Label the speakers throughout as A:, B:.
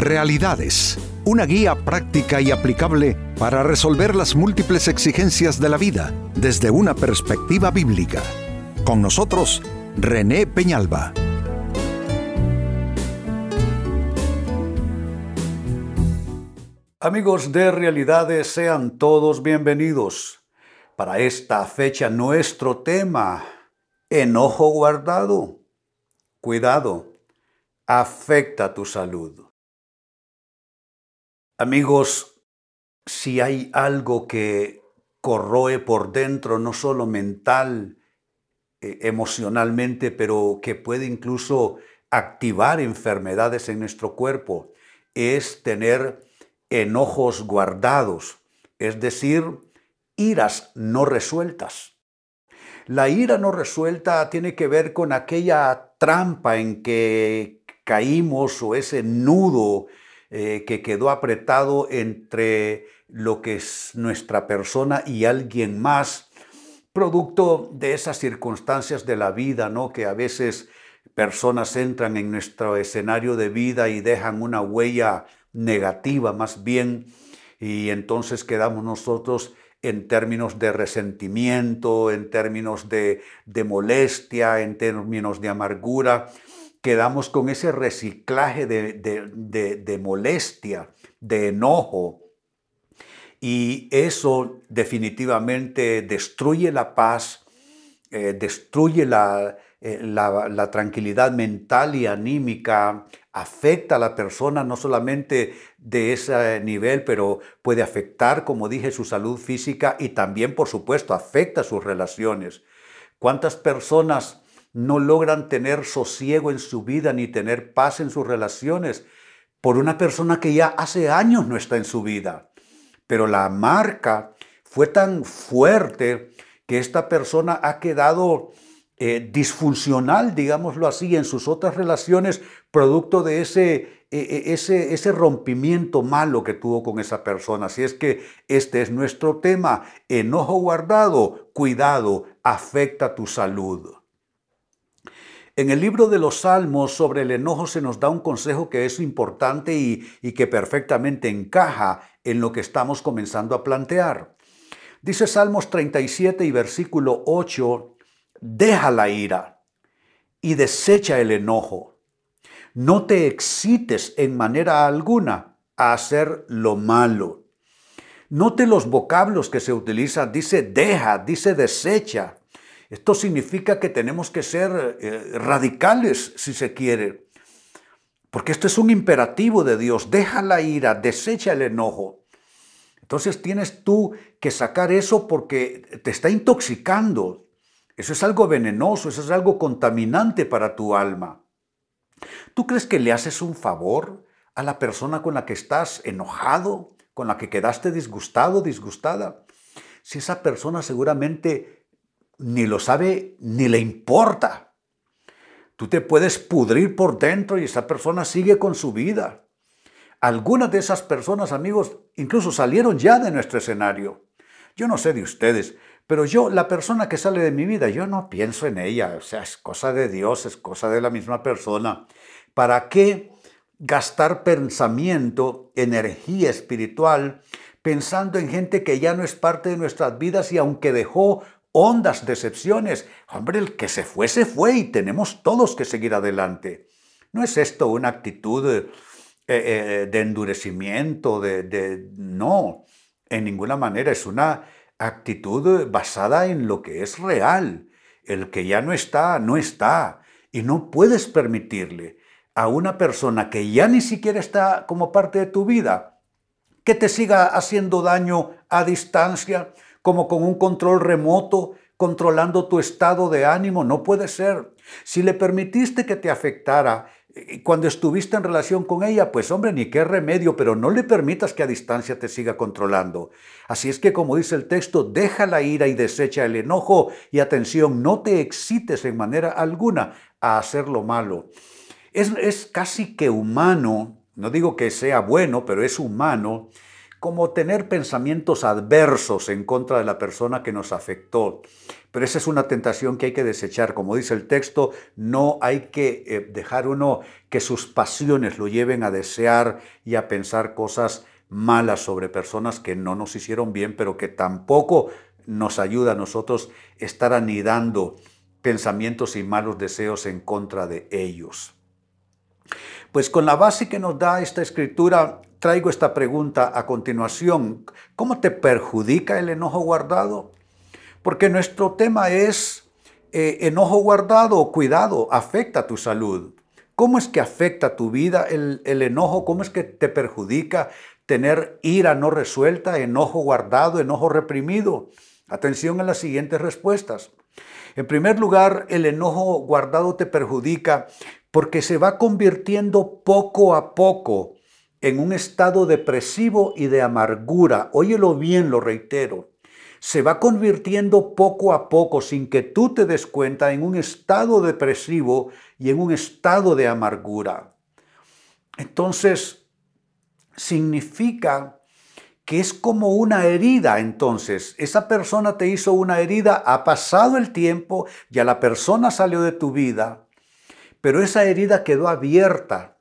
A: Realidades, una guía práctica y aplicable para resolver las múltiples exigencias de la vida desde una perspectiva bíblica. Con nosotros, René Peñalba.
B: Amigos de Realidades, sean todos bienvenidos. Para esta fecha nuestro tema, enojo guardado. Cuidado, afecta tu salud. Amigos, si hay algo que corroe por dentro, no solo mental, eh, emocionalmente, pero que puede incluso activar enfermedades en nuestro cuerpo, es tener enojos guardados, es decir, iras no resueltas. La ira no resuelta tiene que ver con aquella trampa en que caímos o ese nudo eh, que quedó apretado entre lo que es nuestra persona y alguien más, producto de esas circunstancias de la vida, ¿no? Que a veces personas entran en nuestro escenario de vida y dejan una huella negativa más bien, y entonces quedamos nosotros en términos de resentimiento, en términos de, molestia, en términos de amargura, quedamos con ese reciclaje de, molestia, de enojo. Y eso definitivamente destruye la paz, eh, destruye la, eh, la, tranquilidad mental y anímica afecta a la persona no solamente de ese nivel, pero puede afectar, como dije, su salud física y también, por supuesto, afecta sus relaciones. ¿Cuántas personas no logran tener sosiego en su vida ni tener paz en sus relaciones por una persona que ya hace años no está en su vida? Pero la marca fue tan fuerte que esta persona ha quedado eh, disfuncional, digámoslo así, en sus otras relaciones, producto de ese, e, e, ese, ese rompimiento malo que tuvo con esa persona. Así es que este es nuestro tema. Enojo guardado, cuidado, afecta tu salud. En el libro de los Salmos sobre el enojo se nos da un consejo que es importante y, que perfectamente encaja en lo que estamos comenzando a plantear. Dice Salmos 37 y versículo 8, deja la ira y desecha el enojo. No te excites en manera alguna a hacer lo malo. Note los vocablos que se utilizan. Dice deja, dice desecha. Esto significa que tenemos que ser eh, radicales si se quiere. Porque esto es un imperativo de Dios. Deja la ira, desecha el enojo. Entonces tienes tú que sacar eso porque te está intoxicando. Eso es algo venenoso, eso es algo contaminante para tu alma. ¿Tú crees que le haces un favor a la persona con la que estás enojado, con la que quedaste disgustado, disgustada? Si esa persona seguramente ni lo sabe ni le importa. Tú te puedes pudrir por dentro y esa persona sigue con su vida. Algunas de esas personas, amigos, incluso salieron ya de nuestro escenario. Yo no sé de ustedes, pero yo, la persona que sale de mi vida, yo no pienso en ella, o sea, es cosa de Dios, es cosa de la misma persona. ¿Para qué gastar pensamiento, energía espiritual, pensando en gente que ya no es parte de nuestras vidas y aunque dejó hondas decepciones, hombre, el que se fue, se fue y tenemos todos que seguir adelante. ¿No es esto una actitud eh, eh, de endurecimiento, de, de... No, en ninguna manera, es una actitud basada en lo que es real. El que ya no está, no está. Y no puedes permitirle a una persona que ya ni siquiera está como parte de tu vida, que te siga haciendo daño a distancia, como con un control remoto, controlando tu estado de ánimo. No puede ser. Si le permitiste que te afectara cuando estuviste en relación con ella, pues hombre, ni qué remedio, pero no le permitas que a distancia te siga controlando. Así es que, como dice el texto, deja la ira y desecha el enojo y atención, no te excites en manera alguna a hacer lo malo. Es, es casi que humano, no digo que sea bueno, pero es humano, como tener pensamientos adversos en contra de la persona que nos afectó. Pero esa es una tentación que hay que desechar. Como dice el texto, no hay que eh, dejar uno que sus pasiones lo lleven a desear y a pensar cosas malas sobre personas que no nos hicieron bien, pero que tampoco nos ayuda a nosotros estar anidando pensamientos y malos deseos en contra de ellos. Pues con la base que nos da esta escritura, traigo esta pregunta a continuación. ¿Cómo te perjudica el enojo guardado? Porque nuestro tema es eh, enojo guardado, cuidado, afecta tu salud. ¿Cómo es que afecta tu vida el, el enojo? ¿Cómo es que te perjudica tener ira no resuelta, enojo guardado, enojo reprimido? Atención a las siguientes respuestas. En primer lugar, el enojo guardado te perjudica porque se va convirtiendo poco a poco en un estado depresivo y de amargura. Óyelo bien, lo reitero. Se va convirtiendo poco a poco, sin que tú te des cuenta, en un estado depresivo y en un estado de amargura. Entonces, significa que es como una herida entonces. Esa persona te hizo una herida, ha pasado el tiempo, ya la persona salió de tu vida, pero esa herida quedó abierta.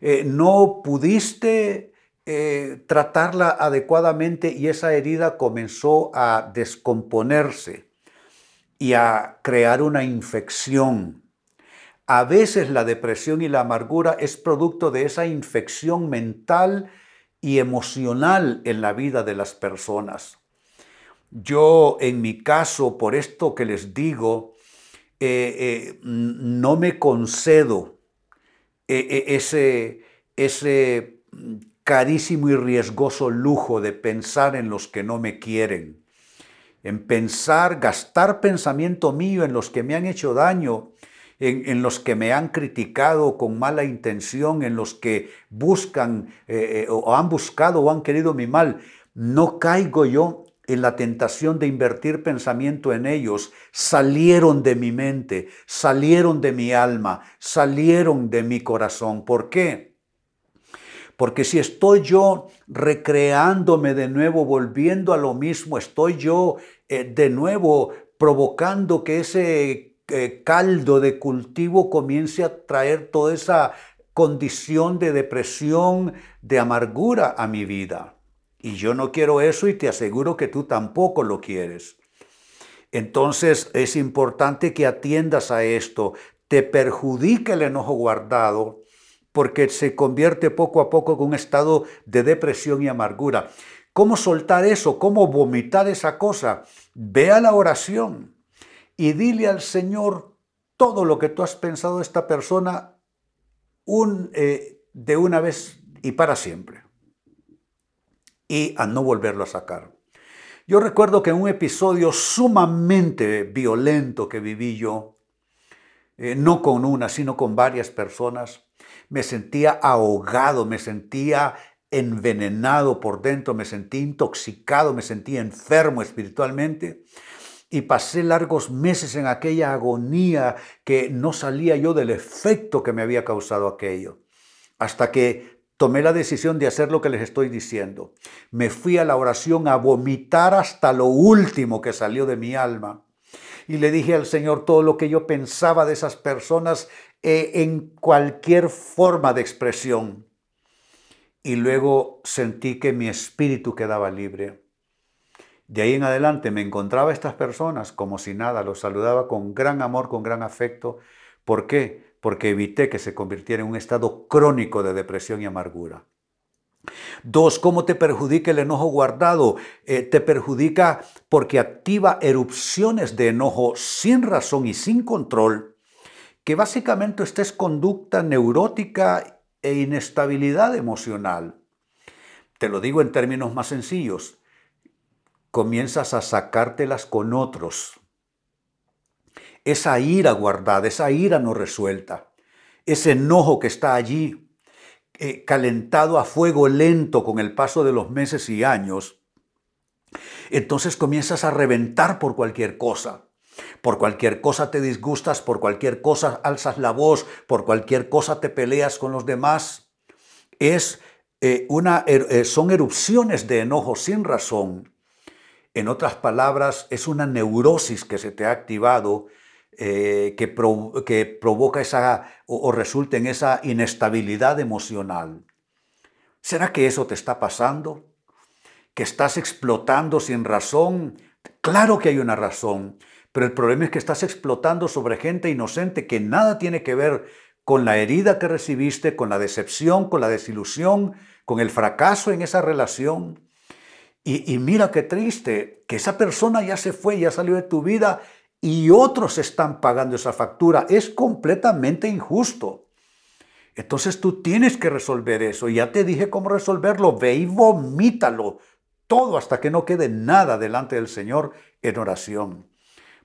B: Eh, no pudiste eh, tratarla adecuadamente y esa herida comenzó a descomponerse y a crear una infección. A veces la depresión y la amargura es producto de esa infección mental y emocional en la vida de las personas. Yo, en mi caso, por esto que les digo, eh, eh, no me concedo eh, ese, ese carísimo y riesgoso lujo de pensar en los que no me quieren, en pensar, gastar pensamiento mío en los que me han hecho daño, en, los que me han criticado con mala intención, en los que buscan o han buscado o han querido mi mal. No caigo yo en la tentación de invertir pensamiento en ellos, salieron de mi mente, salieron de mi alma, salieron de mi corazón. ¿Por qué? Porque si estoy yo recreándome de nuevo, volviendo a lo mismo, estoy yo eh, de nuevo provocando que ese eh, caldo de cultivo comience a traer toda esa condición de depresión, de amargura a mi vida. Y yo no quiero eso y te aseguro que tú tampoco lo quieres. Entonces es importante que atiendas a esto. Te perjudica el enojo guardado porque se convierte poco a poco en un estado de depresión y amargura. ¿Cómo soltar eso? ¿Cómo vomitar esa cosa? Ve a la oración y dile al Señor todo lo que tú has pensado de esta persona eh, de una vez y para siempre y a no volverlo a sacar. Yo recuerdo que un episodio sumamente violento que viví yo, eh, no con una, sino con varias personas, me sentía ahogado, me sentía envenenado por dentro, me sentí intoxicado, me sentía enfermo espiritualmente y pasé largos meses en aquella agonía que no salía yo del efecto que me había causado aquello. Hasta que tomé la decisión de hacer lo que les estoy diciendo. Me fui a la oración a vomitar hasta lo último que salió de mi alma. Y le dije al Señor todo lo que yo pensaba de esas personas eh, en cualquier forma de expresión. Y luego sentí que mi espíritu quedaba libre. De ahí en adelante me encontraba a estas personas como si nada, los saludaba con gran amor, con gran afecto. ¿Por qué? Porque evité que se convirtiera en un estado crónico de depresión y amargura. Dos, ¿cómo te perjudica el enojo guardado? Eh, te perjudica porque activa erupciones de enojo sin razón y sin control, que básicamente es conducta neurótica e inestabilidad emocional. Te lo digo en términos más sencillos. Comienzas a sacártelas con otros esa ira guardada, esa ira no resuelta, ese enojo que está allí, eh, calentado a fuego lento con el paso de los meses y años, entonces comienzas a reventar por cualquier cosa. Por cualquier cosa te disgustas, por cualquier cosa alzas la voz, por cualquier cosa te peleas con los demás. Es eh, una, er, eh, son erupciones de enojo sin razón. En otras palabras, es una neurosis que se te ha activado eh, que, provoca esa o, o resulta en esa inestabilidad emocional. ¿Será que eso te está pasando? ¿Que estás explotando sin razón? Claro que hay una razón, pero el problema es que estás explotando sobre gente inocente que nada tiene que ver con la herida que recibiste, con la decepción, con la desilusión, con el fracaso en esa relación. Y, mira qué triste, que esa persona ya se fue, ya salió de tu vida y otros están pagando esa factura. Es completamente injusto. Entonces tú tienes que resolver eso. Ya te dije cómo resolverlo. Ve y vomítalo todo hasta que no quede nada delante del Señor en oración.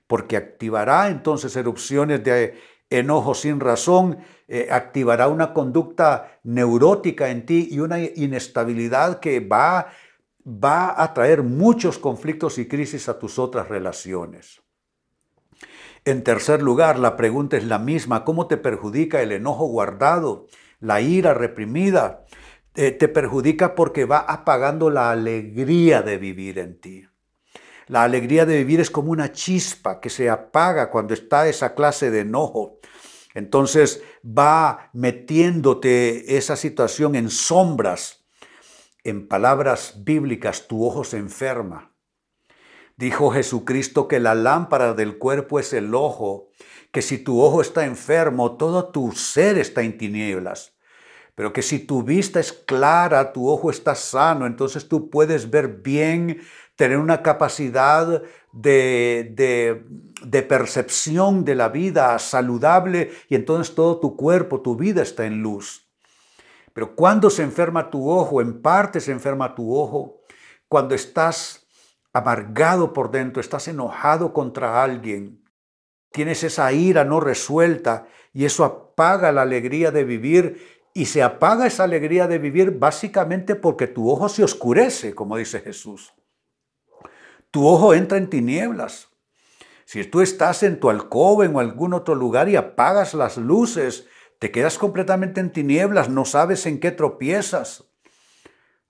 B: Porque activará entonces erupciones de enojo sin razón, eh, activará una conducta neurótica en ti y una inestabilidad que va, va a traer muchos conflictos y crisis a tus otras relaciones. En tercer lugar, la pregunta es la misma, ¿cómo te perjudica el enojo guardado, la ira reprimida? Eh, te perjudica porque va apagando la alegría de vivir en ti. La alegría de vivir es como una chispa que se apaga cuando está esa clase de enojo. Entonces va metiéndote esa situación en sombras. En palabras bíblicas, tu ojo se enferma. Dijo Jesucristo que la lámpara del cuerpo es el ojo, que si tu ojo está enfermo, todo tu ser está en tinieblas. Pero que si tu vista es clara, tu ojo está sano, entonces tú puedes ver bien, tener una capacidad de, de, percepción de la vida saludable y entonces todo tu cuerpo, tu vida está en luz. Pero cuando se enferma tu ojo, en parte se enferma tu ojo, cuando estás amargado por dentro, estás enojado contra alguien, tienes esa ira no resuelta y eso apaga la alegría de vivir y se apaga esa alegría de vivir básicamente porque tu ojo se oscurece, como dice Jesús tu ojo entra en tinieblas. Si tú estás en tu alcoba o en algún otro lugar y apagas las luces, te quedas completamente en tinieblas, no sabes en qué tropiezas.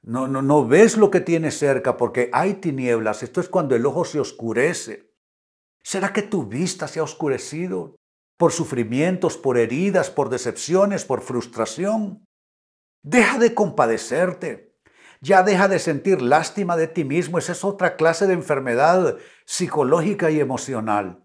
B: No, no, no ves lo que tienes cerca porque hay tinieblas. Esto es cuando el ojo se oscurece. ¿Será que tu vista se ha oscurecido por sufrimientos, por heridas, por decepciones, por frustración? Deja de compadecerte. Ya deja de sentir lástima de ti mismo. Esa es otra clase de enfermedad psicológica y emocional.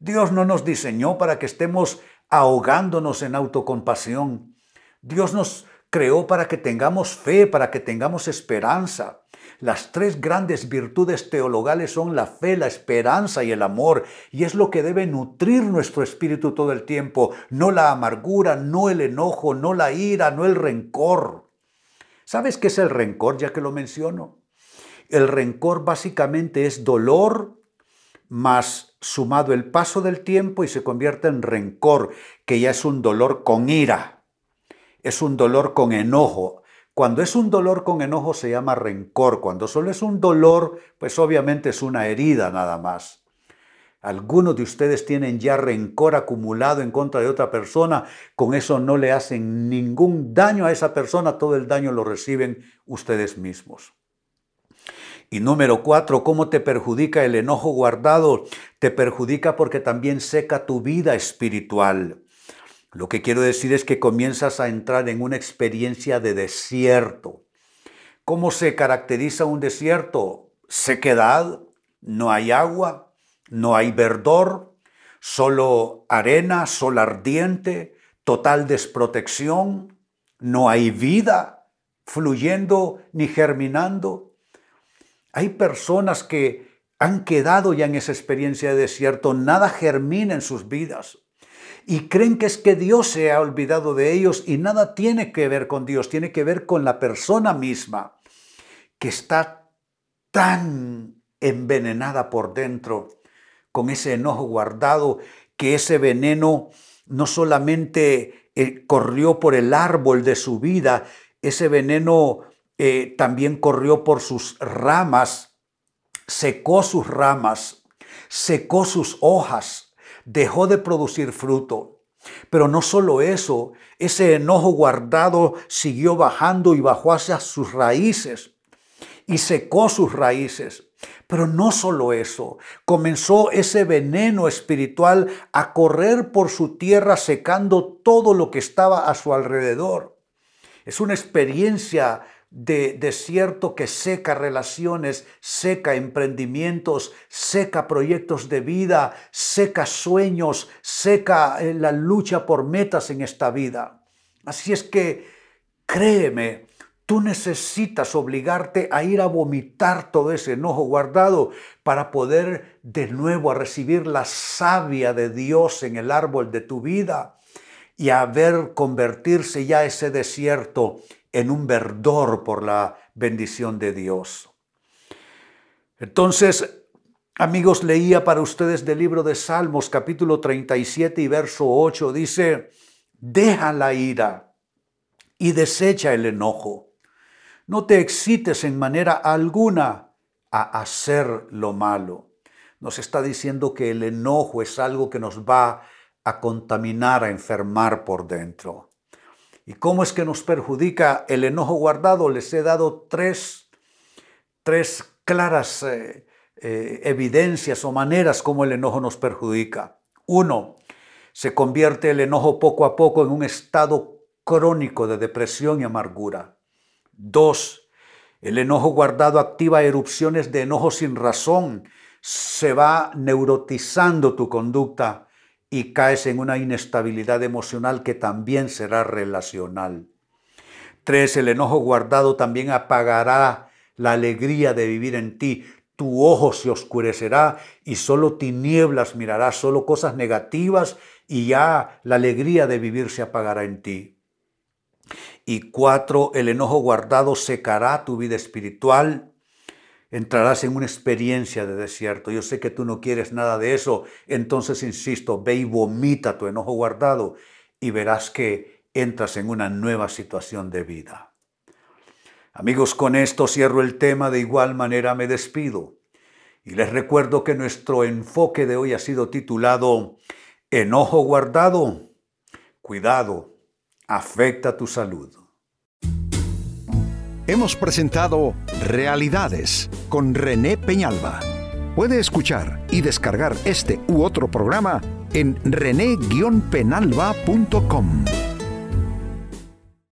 B: Dios no nos diseñó para que estemos ahogándonos en autocompasión. Dios nos creó para que tengamos fe, para que tengamos esperanza. Las tres grandes virtudes teologales son la fe, la esperanza y el amor, y es lo que debe nutrir nuestro espíritu todo el tiempo, no la amargura, no el enojo, no la ira, no el rencor. ¿Sabes qué es el rencor, ya que lo menciono? El rencor básicamente es dolor más sumado el paso del tiempo y se convierte en rencor, que ya es un dolor con ira, es un dolor con enojo. Cuando es un dolor con enojo se llama rencor, cuando solo es un dolor, pues obviamente es una herida nada más. Algunos de ustedes tienen ya rencor acumulado en contra de otra persona, con eso no le hacen ningún daño a esa persona, todo el daño lo reciben ustedes mismos. Y número cuatro, ¿cómo te perjudica el enojo guardado? Te perjudica porque también seca tu vida espiritual. Lo que quiero decir es que comienzas a entrar en una experiencia de desierto. ¿Cómo se caracteriza un desierto? Sequedad, no hay agua, no hay verdor, solo arena, sol ardiente, total desprotección, no hay vida fluyendo ni germinando. Hay personas que han quedado ya en esa experiencia de desierto, nada germina en sus vidas. Y creen que es que Dios se ha olvidado de ellos y nada tiene que ver con Dios, tiene que ver con la persona misma que está tan envenenada por dentro con ese enojo guardado, que ese veneno no solamente eh, corrió por el árbol de su vida, ese veneno eh, también corrió por sus ramas, secó sus ramas, secó sus hojas, dejó de producir fruto. Pero no solo eso, ese enojo guardado siguió bajando y bajó hacia sus raíces y secó sus raíces. Pero no solo eso, comenzó ese veneno espiritual a correr por su tierra secando todo lo que estaba a su alrededor. Es una experiencia de desierto que seca relaciones, seca emprendimientos, seca proyectos de vida, seca sueños, seca eh, la lucha por metas en esta vida. Así es que créeme, tú necesitas obligarte a ir a vomitar todo ese enojo guardado para poder de nuevo a recibir la savia de Dios en el árbol de tu vida y a ver convertirse ya ese desierto en un verdor por la bendición de Dios. Entonces, amigos, leía para ustedes del libro de Salmos capítulo 37 y verso 8, dice, deja la ira y desecha el enojo. No te excites en manera alguna a hacer lo malo. Nos está diciendo que el enojo es algo que nos va a contaminar, a enfermar por dentro. ¿Y cómo es que nos perjudica el enojo guardado? Les he dado tres, tres claras eh, eh, evidencias o maneras como el enojo nos perjudica. Uno, se convierte el enojo poco a poco en un estado crónico de depresión y amargura. Dos, el enojo guardado activa erupciones de enojo sin razón. Se va neurotizando tu conducta y caes en una inestabilidad emocional que también será relacional. Tres, el enojo guardado también apagará la alegría de vivir en ti. Tu ojo se oscurecerá y solo tinieblas mirarás, solo cosas negativas y ya la alegría de vivir se apagará en ti. Y cuatro, el enojo guardado secará tu vida espiritual entrarás en una experiencia de desierto. Yo sé que tú no quieres nada de eso, entonces insisto, ve y vomita tu enojo guardado y verás que entras en una nueva situación de vida. Amigos, con esto cierro el tema, de igual manera me despido. Y les recuerdo que nuestro enfoque de hoy ha sido titulado Enojo guardado, cuidado, afecta tu salud
A: hemos presentado Realidades con René Peñalba. Puede escuchar y descargar este u otro programa en rene-penalba.com.